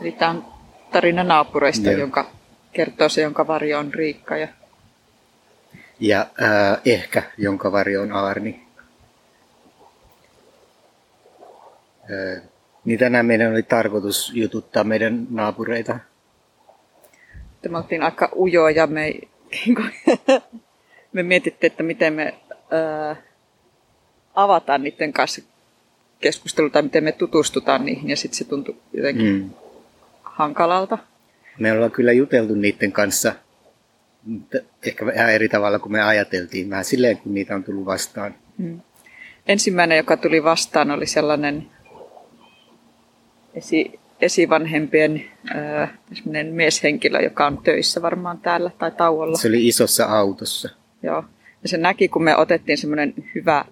Eli tämä on tarina naapureista, Joo. jonka kertoo se, jonka varjo on Riikka. Ja Ja ää, ehkä, jonka varjo on Aarni. Ää, niin tänään meidän oli tarkoitus jututtaa meidän naapureita. me oltiin aika ujoa ja me, me mietittiin, että miten me ää, avataan niiden kanssa keskustelu tai miten me tutustutaan niihin ja sitten se tuntui jotenkin mm. Mm. hankalalta. Me ollaan kyllä juteltu niiden kanssa, mutta ehkä vähän eri tavalla kuin me ajateltiin. Vähän silleen, kun niitä on tullut vastaan. Ensimmäinen, joka tuli vastaan, oli sellainen esi, esivanhempien semmoinen mieshenkilö, joka on töissä varmaan täällä tai tauolla. Se oli isossa autossa. Joo. Ja se näki, kun me otettiin semmoinen hyvä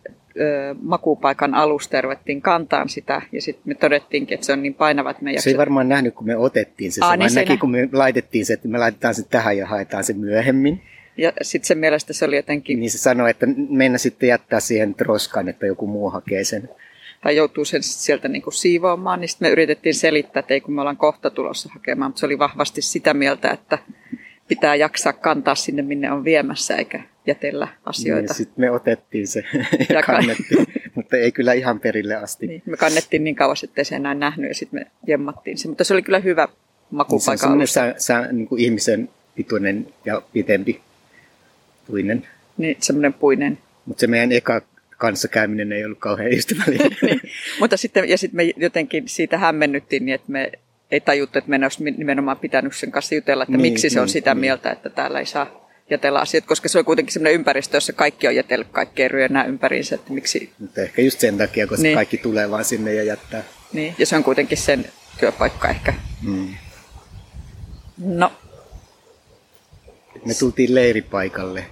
alusta ja ruvettiin kantaan sitä. Ja sitten me todettiinkin, että se on niin painava, että me ei Se ei jaksa- varmaan nähnyt, kun me otettiin se. Se Aa, niin näki, nä- kun me laitettiin se, että me laitetaan se tähän ja haetaan se myöhemmin. Ja sitten sen mielestä se oli jotenkin, Niin se sanoi, että mennä sitten jättää siihen troskaan, että joku muu hakee sen. tai joutuu sen sieltä niin kuin siivoamaan. Niin sitten me yritettiin selittää, että ei kun me ollaan kohta tulossa hakemaan. Mutta se oli vahvasti sitä mieltä, että pitää jaksaa kantaa sinne, minne on viemässä, eikä jätellä asioita. Niin, sitten me otettiin se Ja ja ka- kannettiin, mutta ei kyllä ihan perille asti. Niin, me kannettiin niin kauas, ettei se enää nähnyt ja sitten me jemmattiin se. Mutta se oli kyllä hyvä Niin se on sä, sä, niin kuin ihmisen pituinen ja pitempi tuinen. Niin, semmoinen puinen. Mutta se meidän eka kanssakäyminen ei ollut kauhean ystävällinen. niin. Mutta sitten, ja sitten me jotenkin siitä hämmennyttiin niin, että me ei tajuttu, että me olisi nimenomaan pitänyt sen kanssa jutella, että Niin, miksi se on niin, sitä niin. mieltä, että täällä ei saa jätellä asioita, koska se on kuitenkin semmoinen ympäristö, jossa kaikki on jätellyt kaikkea ryönää ympäriinsä, että miksi, Mutta ehkä just sen takia, koska niin. kaikki tulee vaan sinne ja jättää. niin, ja se on kuitenkin sen työpaikka ehkä. Mm. No, Me tultiin leiripaikalle.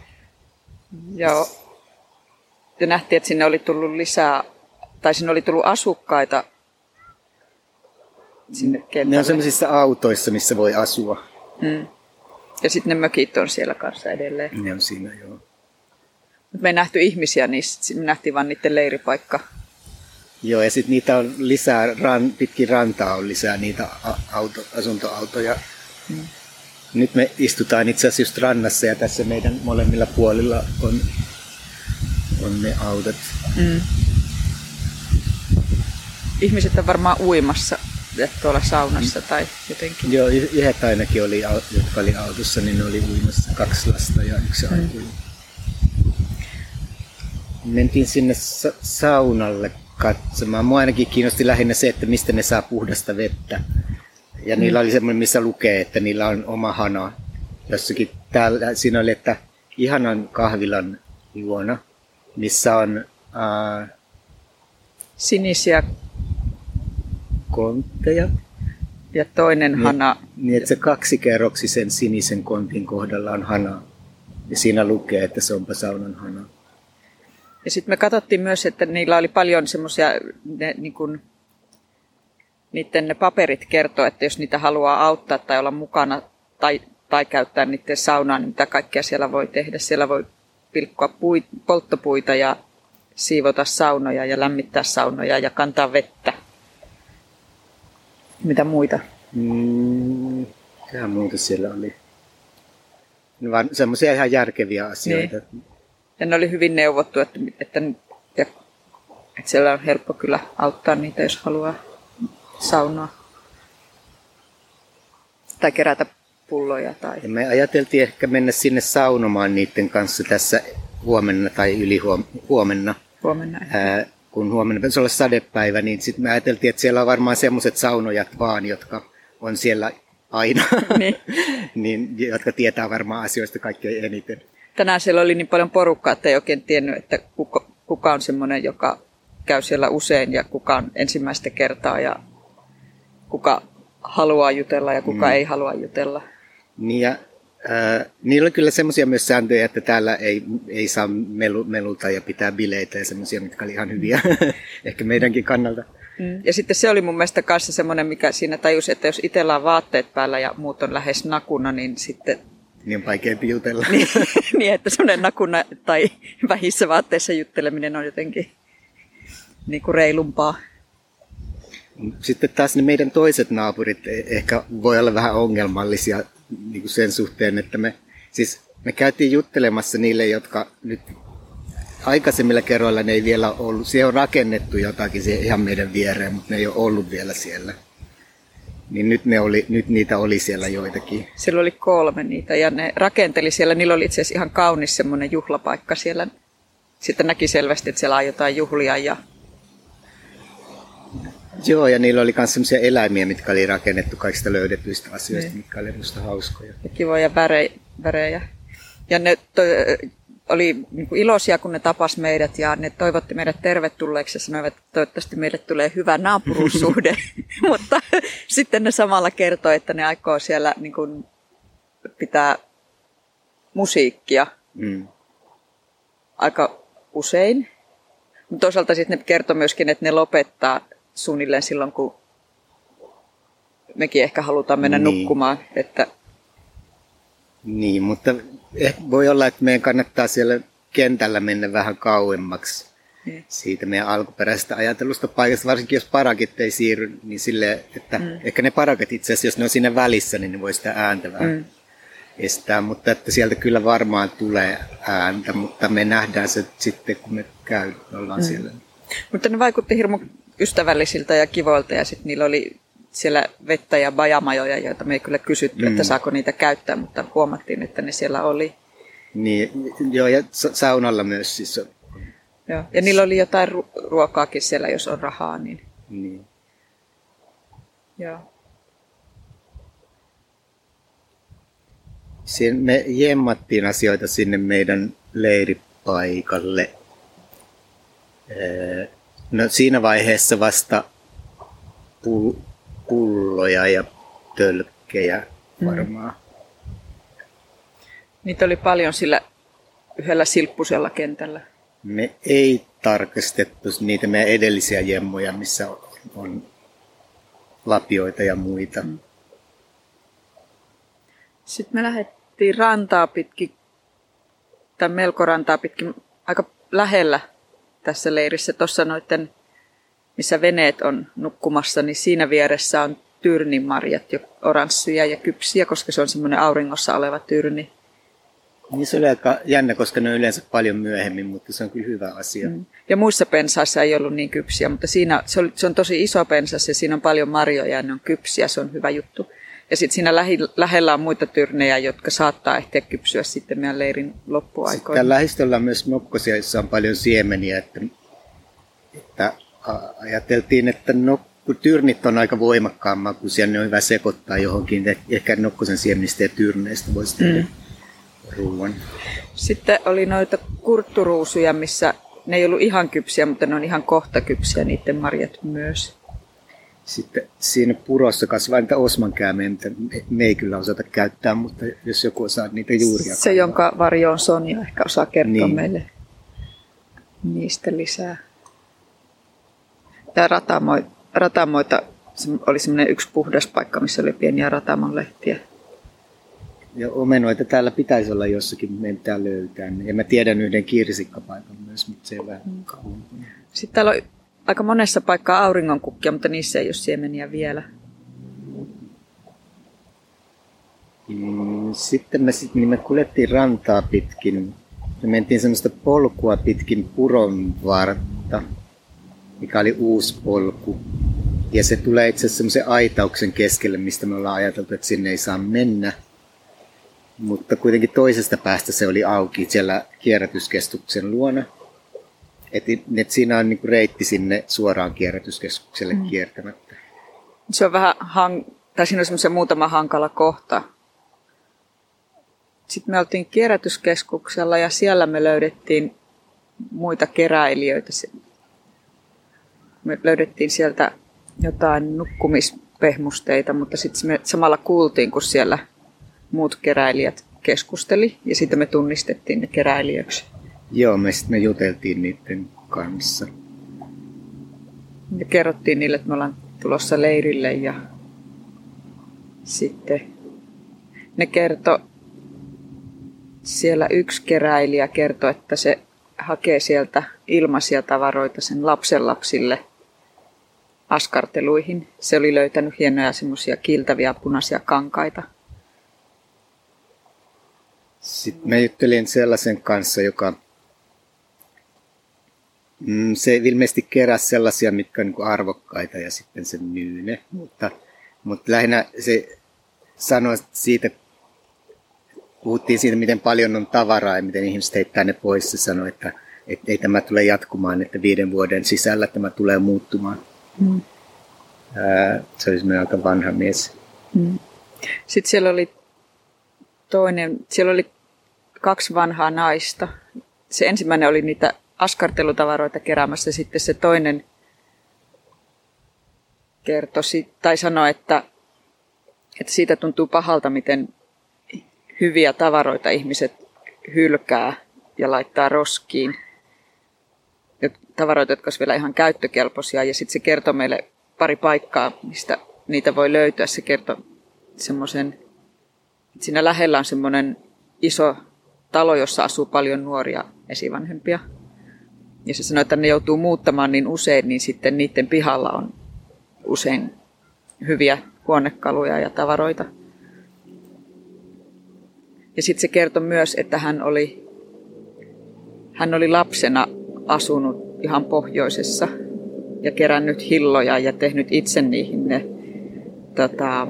joo. Ja nähtiin, että sinne oli tullut lisää, tai sinne oli tullut asukkaita sinne Ne on kentälle. sellaisissa autoissa, missä voi asua. Mm. Ja sitten ne mökit on siellä kanssa edelleen. Ne on siinä, joo. Mut me ei nähty ihmisiä niistä, me nähtiin vaan niiden leiripaikka. Joo, ja sitten niitä on lisää, ran, pitkin rantaa on lisää niitä auto, asuntoautoja. Mm. Nyt me istutaan itse asiassa just rannassa ja tässä meidän molemmilla puolilla on, on ne autot. Mm. Ihmiset on varmaan uimassa tuolla saunassa tai jotenkin. Joo, yhdet ainakin oli, jotka oli autossa, niin ne oli uimassa kaksi lasta ja yksi aikuinen. Mentiin sinne sa- saunalle katsomaan. Mua ainakin kiinnosti lähinnä se, että mistä ne saa puhdasta vettä. Ja niillä oli semmoinen, missä lukee, että niillä on oma hana. Jossakin täällä, siinä oli, että ihanan kahvilan juona, missä on äh, Sinisiä kontteja. ja toinen Niin. hana. Niin, että se kaksikerroksisen sinisen kontin kohdalla on hana. Ja siinä lukee, että se onpa saunan hana. Ja sitten me katsottiin myös, että niillä oli paljon semmoisia, niin kun, niiden ne paperit kertoo, että jos niitä haluaa auttaa tai olla mukana tai, tai käyttää niiden saunaa, niin mitä kaikkea siellä voi tehdä. Siellä voi pilkkoa puit, polttopuita ja siivota saunoja ja lämmittää saunoja ja kantaa vettä. Mitä muita? Mm, mitähän muuta siellä oli? No vaan semmoisia ihan järkeviä asioita. Niin. Ja ne oli hyvin neuvottu, että, että, ja, että siellä on helppo kyllä auttaa niitä, jos haluaa saunoa. Tai kerätä pulloja. Tai... Ja me ajateltiin ehkä mennä sinne saunomaan niiden kanssa tässä huomenna tai yli huomenna. Huomenna. Ää, kun huomenna pitäisi olla sadepäivä, niin sitten me ajateltiin, että siellä on varmaan semmoiset saunojat vaan, jotka on siellä aina, Niin. niin, jotka tietää varmaan asioista kaikkein eniten. Tänään siellä oli niin paljon porukkaa, että ei oikein tiennyt, että kuka, kuka on semmoinen, joka käy siellä usein ja kuka on ensimmäistä kertaa ja kuka haluaa jutella ja kuka mm. ei halua jutella. Niin ja, ää, niillä on kyllä semmoisia myös sääntöjä, että täällä ei, ei saa melu, meluta ja pitää bileitä ja semmoisia, mitkä oli ihan hyviä, ehkä meidänkin kannalta. Mm. Ja sitten se oli mun mielestä kanssa semmoinen, mikä siinä tajusi, että jos itsellä on vaatteet päällä ja muut on lähes nakuna, niin sitten Niin on vaikeampi jutella. niin, niin, että semmoinen nakuna tai vähissä vaatteissa jutteleminen on jotenkin niin kuin reilumpaa. Sitten taas ne meidän toiset naapurit e- ehkä voi olla vähän ongelmallisia niin kuin sen suhteen, että me, siis me käytiin juttelemassa niille, jotka nyt aikaisemmilla kerroilla ne ei vielä ollut, siellä on rakennettu jotakin siihen ihan meidän viereen, mutta ne ei ole ollut vielä siellä. Niin nyt, ne oli, nyt niitä oli siellä joitakin. Siellä oli kolme niitä ja ne rakenteli siellä. Niillä oli itse asiassa ihan kaunis semmoinen juhlapaikka siellä. Sitten näki selvästi, että siellä on jotain juhlia ja Joo, ja niillä oli myös sellaisia eläimiä, mitkä oli rakennettu kaikista löydetyistä asioista, niin. mitkä oli minusta hauskoja. Ja kivoja värejä. värejä. Ja ne to, oli niin kuin iloisia, kun ne tapas meidät ja ne toivotti meidät tervetulleeksi ja sanoivat, että toivottavasti meille tulee hyvä naapuruussuhde. Mutta sitten ne samalla kertoi, että ne aikoo siellä niin kuin pitää musiikkia mm. aika usein. Mutta toisaalta sitten ne kertoi myöskin, että ne lopettaa suunnilleen silloin, kun mekin ehkä halutaan mennä niin. nukkumaan. Että... Niin, mutta voi olla, että meidän kannattaa siellä kentällä mennä vähän kauemmaksi niin. siitä meidän alkuperäisestä ajatellusta paikasta, varsinkin jos parakit ei siirry, niin sille, että mm. ehkä ne parakit itse asiassa, jos ne on siinä välissä, niin ne voi sitä ääntä vähän mm. estää, mutta että sieltä kyllä varmaan tulee ääntä, mutta me nähdään se sitten, kun me käy, ollaan mm. siellä. Mutta ne vaikutti hirmu ystävällisiltä ja kivoilta ja sitten niillä oli siellä vettä ja bajamajoja, joita me ei kyllä kysytty, mm. että saako niitä käyttää, mutta huomattiin, että ne siellä oli. Niin, joo, ja saunalla myös siis. Joo, ja niillä oli jotain ru- ruokaakin siellä, jos on rahaa, niin. niin. Joo. Siin me jemmattiin asioita sinne meidän leiripaikalle. No siinä vaiheessa vasta pulloja ja tölkkejä mm. varmaan. Mm. Niitä oli paljon sillä yhdellä silppusella kentällä. Me ei tarkastettu niitä meidän edellisiä jemmoja, missä on lapioita ja muita. Mm. Sitten me lähdettiin rantaa pitkin, tai melko rantaa pitkin, aika lähellä tässä leirissä. Tuossa noiden missä veneet on nukkumassa, niin siinä vieressä on tyrnimarjat, jo oranssuja ja kypsiä, koska se on semmoinen auringossa oleva tyrni. Niin se oli aika jännä, koska ne on yleensä paljon myöhemmin, mutta se on kyllä hyvä asia. Mm. Ja muissa pensaissa ei ollut niin kypsiä, mutta siinä se, oli, se on tosi iso pensas ja siinä on paljon marjoja ja ne on kypsiä, se on hyvä juttu. Ja sitten siinä lähi, lähellä on muita tyrnejä, jotka saattaa ehtiä kypsyä sitten meidän leirin loppuaikoina. Sitten lähistöllä on myös nokkosia, joissa on paljon siemeniä, että, että ajateltiin, että nokku, tyrnit on aika voimakkaan makuisia, ne on hyvä sekoittaa johonkin. Ehkä nokkosen siemenistä ja tyrneistä voisi tehdä mm. ruoan. Sitten oli noita kurtturuusuja, missä ne ei ollut ihan kypsiä, mutta ne on ihan kohta kypsiä, niiden marjat myös. Sitten siinä purossa kasvaa niitä osmankäämejä, mitä me ei kyllä osata käyttää, mutta jos joku osaa niitä juuria Se, kaivaa. jonka varjo on Sonja, ehkä osaa kertoa niin. meille niistä lisää tämä ratamo, ratamoita se oli semmoinen yksi puhdas paikka, missä oli pieniä ratamon lehtiä. Ja omenoita täällä pitäisi olla jossakin, meidän pitää löytää. Ja mä tiedän yhden kirsikkapaikan myös, mutta se on vähän mm. Sitten täällä on aika monessa paikkaa auringonkukkia, mutta niissä ei ole siemeniä vielä. Mm, sitten me, sit, niin me kuljettiin rantaa pitkin. Me mentiin semmoista polkua pitkin puron vartta mikä oli uusi polku. Ja se tulee itse asiassa semmoisen aitauksen keskelle, mistä me ollaan ajateltu, että sinne ei saa mennä. Mutta kuitenkin toisesta päästä se oli auki siellä kierrätyskeskuksen luona. Että et siinä on niinku reitti sinne suoraan kierrätyskeskukselle mm. kiertämättä. Se on vähän, hang- tai siinä on muutama hankala kohta. Sitten me oltiin kierrätyskeskuksella ja siellä me löydettiin muita keräilijöitä me löydettiin sieltä jotain nukkumispehmusteita, mutta sitten me samalla kuultiin, kun siellä muut keräilijät keskusteli ja sitten me tunnistettiin ne keräilijöiksi. Joo, me sitten me juteltiin niiden kanssa. Ja kerrottiin niille, että me ollaan tulossa leirille ja sitten ne kertoi, siellä yksi keräilijä kertoi, että se hakee sieltä ilmaisia tavaroita sen lapsen lapsille – askarteluihin. Se oli löytänyt hienoja semmoisia kiiltäviä punaisia kankaita. Sitten mä juttelin sellaisen kanssa, joka mm, se ilmeisesti keräsi sellaisia, mitkä on niin arvokkaita ja sitten se myy ne. Mutta, mutta lähinnä se sanoi siitä, puhuttiin siitä, miten paljon on tavaraa ja miten ihmiset heittää ne pois. Se sanoi, että, että ei tämä tule jatkumaan, että viiden vuoden sisällä tämä tulee muuttumaan. Mm. Ää, se oli aika vanha mies. Mm. Sitten siellä oli toinen, siellä oli kaksi vanhaa naista. Se ensimmäinen oli niitä askartelutavaroita keräämässä, sitten se toinen kertoi tai sanoi, että, että siitä tuntuu pahalta, miten hyviä tavaroita ihmiset hylkää ja laittaa roskiin. Tavaroita, jotka olisivat vielä ihan käyttökelpoisia. Ja sitten se kertoi meille pari paikkaa, mistä niitä voi löytyä. Se kertoi semmoisen, siinä lähellä on semmoinen iso talo, jossa asuu paljon nuoria esivanhempia. Ja se sanoi, että ne joutuu muuttamaan niin usein, niin sitten niiden pihalla on usein hyviä huonekaluja ja tavaroita. Ja sitten se kertoi myös, että hän oli, hän oli lapsena asunut ihan pohjoisessa ja kerännyt hilloja ja tehnyt itse niihin ne, tota,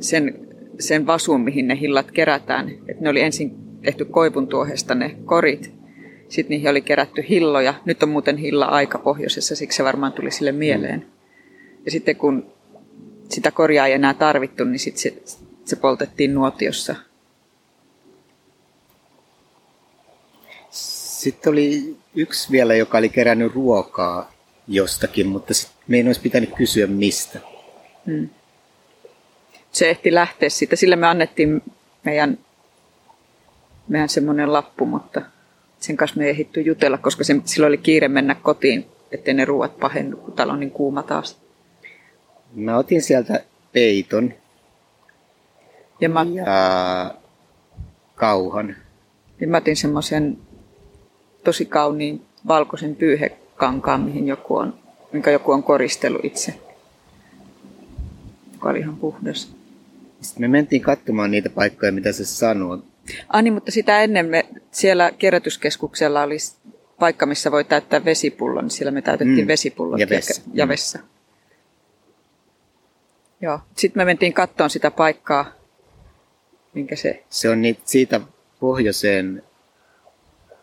sen, sen vasun, mihin ne hillat kerätään. Et ne oli ensin tehty koivun tuohesta ne korit, sitten niihin oli kerätty hilloja. Nyt on muuten hilla aika pohjoisessa, siksi se varmaan tuli sille mieleen. Ja sitten kun sitä korjaa ei enää tarvittu, niin sitten se, se poltettiin nuotiossa. Sitten oli yksi vielä, joka oli kerännyt ruokaa jostakin, mutta meidän olisi pitänyt kysyä mistä. Hmm. Se ehti lähteä siitä. Sillä me annettiin meidän, meidän semmoinen lappu, mutta sen kanssa me ei ehditty jutella, koska se, silloin oli kiire mennä kotiin, ettei ne ruuat pahennu, kun täällä on niin kuuma taas. Mä otin sieltä peiton ja, mä... ja kauhan. Ja mä otin semmoisen tosi kauniin valkoisen pyyhekankaan, mihin joku on, minkä joku on koristellut itse. Joka oli ihan puhdas. Sitten me mentiin katsomaan niitä paikkoja, mitä se sanoo. Ah niin, mutta sitä ennen me siellä kerätyskeskuksella oli paikka, missä voi täyttää vesipullon, niin siellä me täytettiin mm. vesipullot ja vessa. Ja, ja vessa. Joo. Sitten me mentiin kattoon sitä paikkaa, minkä se... Se on niitä, siitä pohjoiseen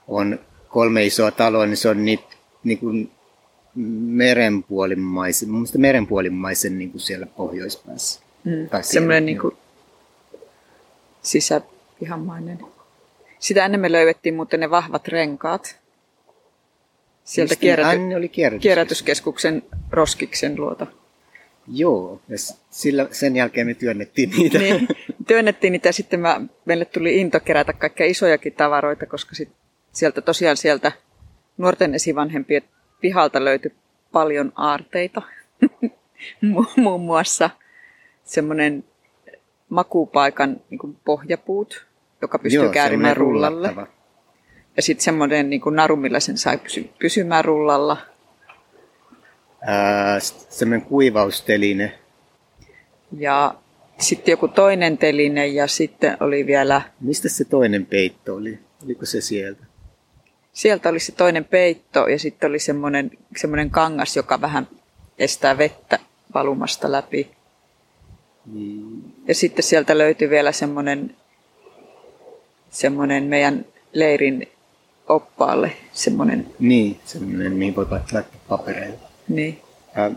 on kolme isoa taloa, niin se on niitä niin kuin merenpuolimmaisen, mun mielestä merenpuolimmaisen niin kuin siellä pohjoispäässä. Mm. Semmoinen niin kuin sisäpihammainen. Sitä ennen me löydettiin muuten ne vahvat renkaat. Sieltä kierräty- niin? oli kierrätyskeskuksen. kierrätyskeskuksen roskiksen luota. Joo, ja sillä, sen jälkeen me työnnettiin niitä. Niin, työnnettiin niitä ja sitten mä, meille tuli into kerätä kaikkia isojakin tavaroita, koska sit sieltä tosiaan sieltä nuorten esivanhempien pihalta löytyi paljon aarteita. Muun muassa semmoinen makupaikan niin pohjapuut, joka pystyy Joo, käärimään rullalle. Rullattava. Ja sitten semmoinen niin naru, millä sen sai pysy- pysymään rullalla. Ää, semmoinen kuivausteline. Ja sitten joku toinen teline ja sitten oli vielä... Mistä se toinen peitto oli? Oliko se sieltä? Sieltä oli se toinen peitto ja sitten oli semmoinen, semmoinen kangas, joka vähän estää vettä valumasta läpi. Mm. Ja sitten sieltä löytyi vielä semmoinen, semmoinen meidän leirin oppaalle. Semmoinen. Niin, semmoinen, mihin voi laittaa papereita. Niin. Ja,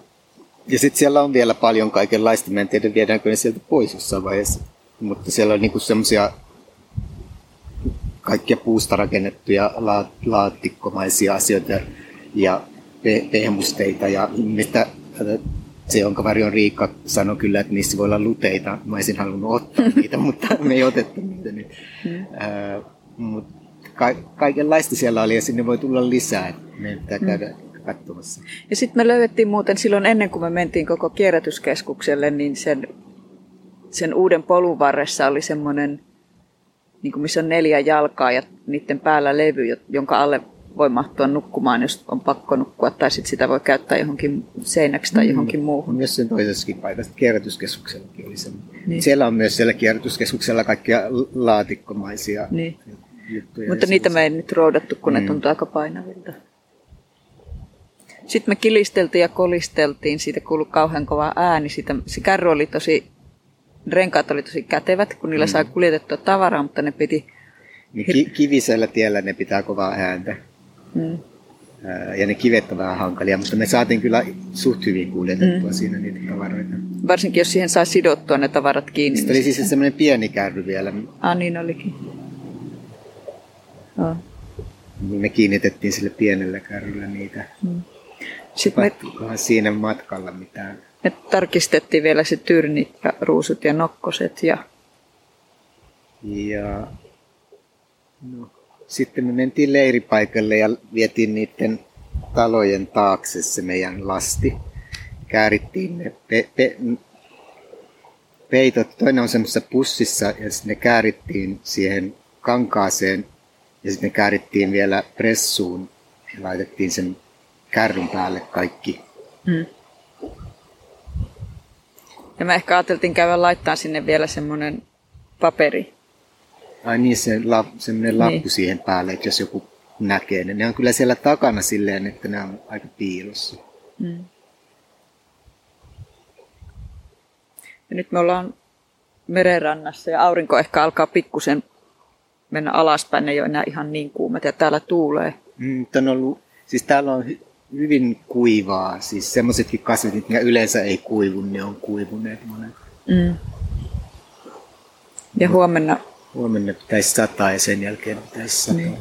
ja sitten siellä on vielä paljon kaikenlaista. Mä en tiedä, viedäänkö ne sieltä pois jossain vaiheessa. Mutta siellä on niinku semmoisia kaikkia puusta rakennettuja la, laatikkomaisia asioita ja pehmusteita ja mistä se, jonka on Riikka, sanoi kyllä, että niissä voi olla luteita. Mä olisin halunnut ottaa niitä, mutta me ei otettu niitä nyt. Mm. Äh, mutta ka- kaikenlaista siellä oli ja sinne voi tulla lisää. Meidän pitää mm. käydä mm. katsomassa. Ja sitten me löydettiin muuten silloin ennen kuin me mentiin koko kierrätyskeskukselle, niin sen, sen uuden polun varressa oli semmoinen, niin missä on neljä jalkaa ja niiden päällä levy, jonka alle voi mahtua nukkumaan, jos on pakko nukkua, tai sitten sitä voi käyttää johonkin seinäksi tai johonkin muuhun. Myös sen toisessakin paikassa, kierrätyskeskuksellakin oli se. Niin. Siellä on myös siellä kierrätyskeskuksella kaikkia laatikkomaisia niin. juttuja. Mutta niitä me ei nyt roudattu, kun mm. ne tuntuu aika painavilta. Sitten me kilisteltiin ja kolisteltiin, siitä kuului kauhean kova ääni. Siitä, se kärry oli tosi, renkaat oli tosi kätevät, kun niillä mm. saa kuljetettua tavaraa, mutta ne piti... Niin ki- kivisellä tiellä ne pitää kovaa ääntä. Mm. Ja ne kivet on vähän hankalia, mutta me saatiin kyllä suht hyvin kuljetettua mm. siinä niitä tavaroita. Varsinkin jos siihen saa sidottua ne tavarat kiinni. Sitten oli siis semmoinen pieni kärry vielä. Ah, niin olikin. Oh. Me kiinnitettiin sille pienelle kärrylle niitä. Mm. Sitten me, siinä matkalla mitään. Me tarkistettiin vielä se tyrnit ja ruusut ja nokkoset. Ja, ja no, sitten me mentiin leiripaikalle ja vietiin niiden talojen taakse se meidän lasti. Käärittiin ne pe- pe- peitot, toinen on semmoisessa pussissa ja sitten ne käärittiin siihen kankaaseen ja sitten ne käärittiin vielä pressuun ja laitettiin sen kärryn päälle kaikki. Mm. Ja me ehkä ajateltiin käydä laittaa sinne vielä semmoinen paperi. Ai niin, se la, semmoinen lappu niin. siihen päälle, että jos joku näkee ne. Ne on kyllä siellä takana silleen, että ne on aika piilossa. Mm. Ja nyt me ollaan merenrannassa ja aurinko ehkä alkaa pikkusen mennä alaspäin, ne ei ole enää ihan niin kuumat ja täällä tuulee. Mm, on ollut, siis täällä on hyvin kuivaa. Siis semmoisetkin kasvit, mitkä yleensä ei kuivu, ne on kuivuneet monet. Mm. Ja huomenna? Huomenna pitäisi sataa ja sen jälkeen pitäisi sataa. Niin.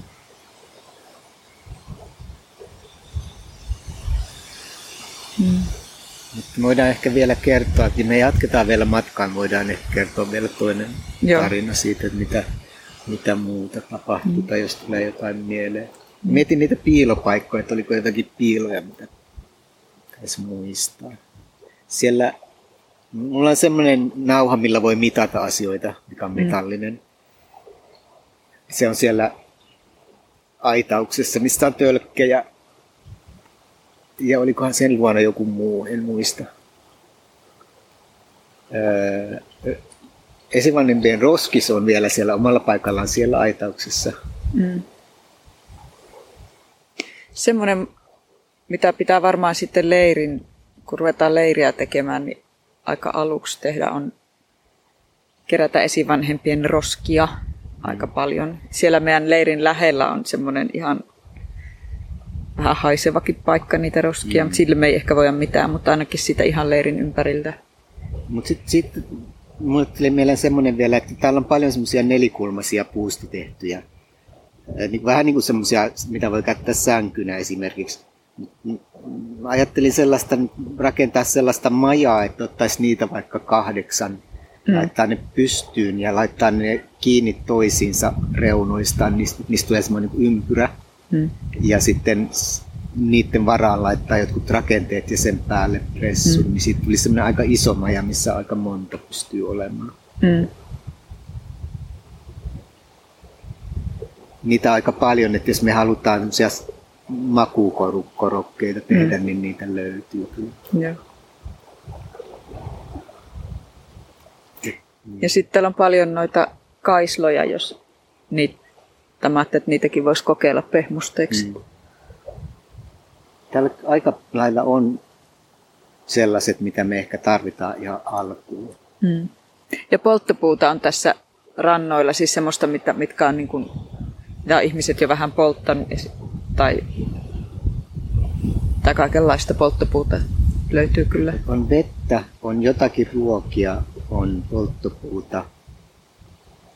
Mm. Mutta voidaan ehkä vielä kertoa, että me jatketaan vielä matkaan, voidaan ehkä kertoa vielä toinen Joo. tarina siitä, että mitä, mitä muuta tapahtuu mm. tai jos tulee jotain mieleen. Mietin niitä piilopaikkoja, että oliko jotakin piiloja, mitä pitäisi muistaa. Siellä mulla on semmoinen nauha, millä voi mitata asioita, mikä on mm. metallinen. Mm. Se on siellä aitauksessa, mistä on tölkkejä. Ja olikohan sen luona joku muu, en muista. Öö, Esivanhempien roskis on vielä siellä omalla paikallaan siellä aitauksessa. Mm semmoinen, mitä pitää varmaan sitten leirin, kun ruvetaan leiriä tekemään, niin aika aluksi tehdä on kerätä esivanhempien roskia aika paljon. Siellä meidän leirin lähellä on semmoinen ihan vähän haisevakin paikka niitä roskia, mm. mutta sille me ei ehkä voida mitään, mutta ainakin sitä ihan leirin ympäriltä. Mutta sitten sit, mulle tuli mieleen semmoinen vielä, että täällä on paljon semmoisia nelikulmaisia puusta tehtyjä niin vähän niin kuin semmoisia, mitä voi käyttää sänkynä esimerkiksi. Ajattelin sellaista, rakentaa sellaista majaa, että ottaisi niitä vaikka kahdeksan, mm. laittaa ne pystyyn ja laittaa ne kiinni toisiinsa reunoistaan, niistä, niistä tulee semmoinen niin ympyrä. Mm. Ja sitten niiden varaan laittaa jotkut rakenteet ja sen päälle pressun, mm. niin siitä tuli semmoinen aika iso maja, missä aika monta pystyy olemaan. Mm. niitä aika paljon, että jos me halutaan makuukorokkeita tehdä, mm. niin niitä löytyy kyllä. Ja. Ja sitten täällä on paljon noita kaisloja, jos niitä, tämä, että niitäkin voisi kokeilla pehmusteeksi. Mm. Täällä aika lailla on sellaiset, mitä me ehkä tarvitaan ihan alkuun. Mm. Ja polttopuuta on tässä rannoilla, siis semmoista, mitkä on niin kuin ja ihmiset jo vähän polttanut tai, tai kaikenlaista polttopuuta löytyy kyllä. On vettä, on jotakin ruokia, on polttopuuta.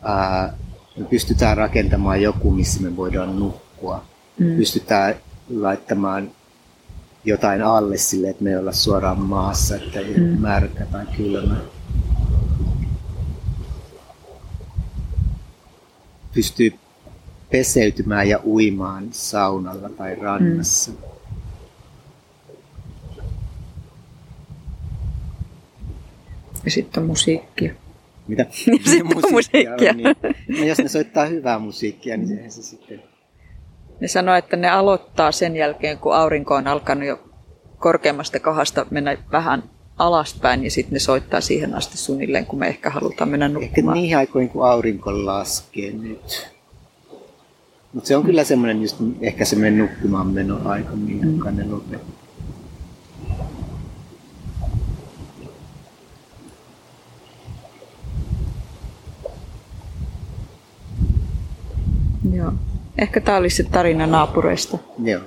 Ää, me pystytään rakentamaan joku, missä me voidaan nukkua. Mm. Pystytään laittamaan jotain alle sille, että me ei olla suoraan maassa, että ei mm. märkä tai kylmä. Pystyy peseytymään ja uimaan saunalla tai rannassa. Mm. Ja sitten on musiikkia. Mitä? Ja sitten on musiikkia. On, niin. no, jos ne soittaa hyvää musiikkia, niin sehän se sitten Ne sanoo, että ne aloittaa sen jälkeen, kun aurinko on alkanut jo korkeammasta kohdasta mennä vähän alaspäin, ja sitten ne soittaa siihen asti suunnilleen, kun me ehkä halutaan mennä nukkumaan. Ehkä niihin aikoihin, kun aurinko laskee nyt. Mutta se on kyllä semmoinen just ehkä semmoinen nukkumaan meno aika, mihin mm. ne lopettaa. Joo. Ehkä tämä olisi se tarina naapureista. Joo.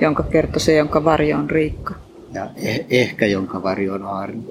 Jonka kertoi se, jonka varjo on Riikka. Ja eh- ehkä jonka varjo on Arno.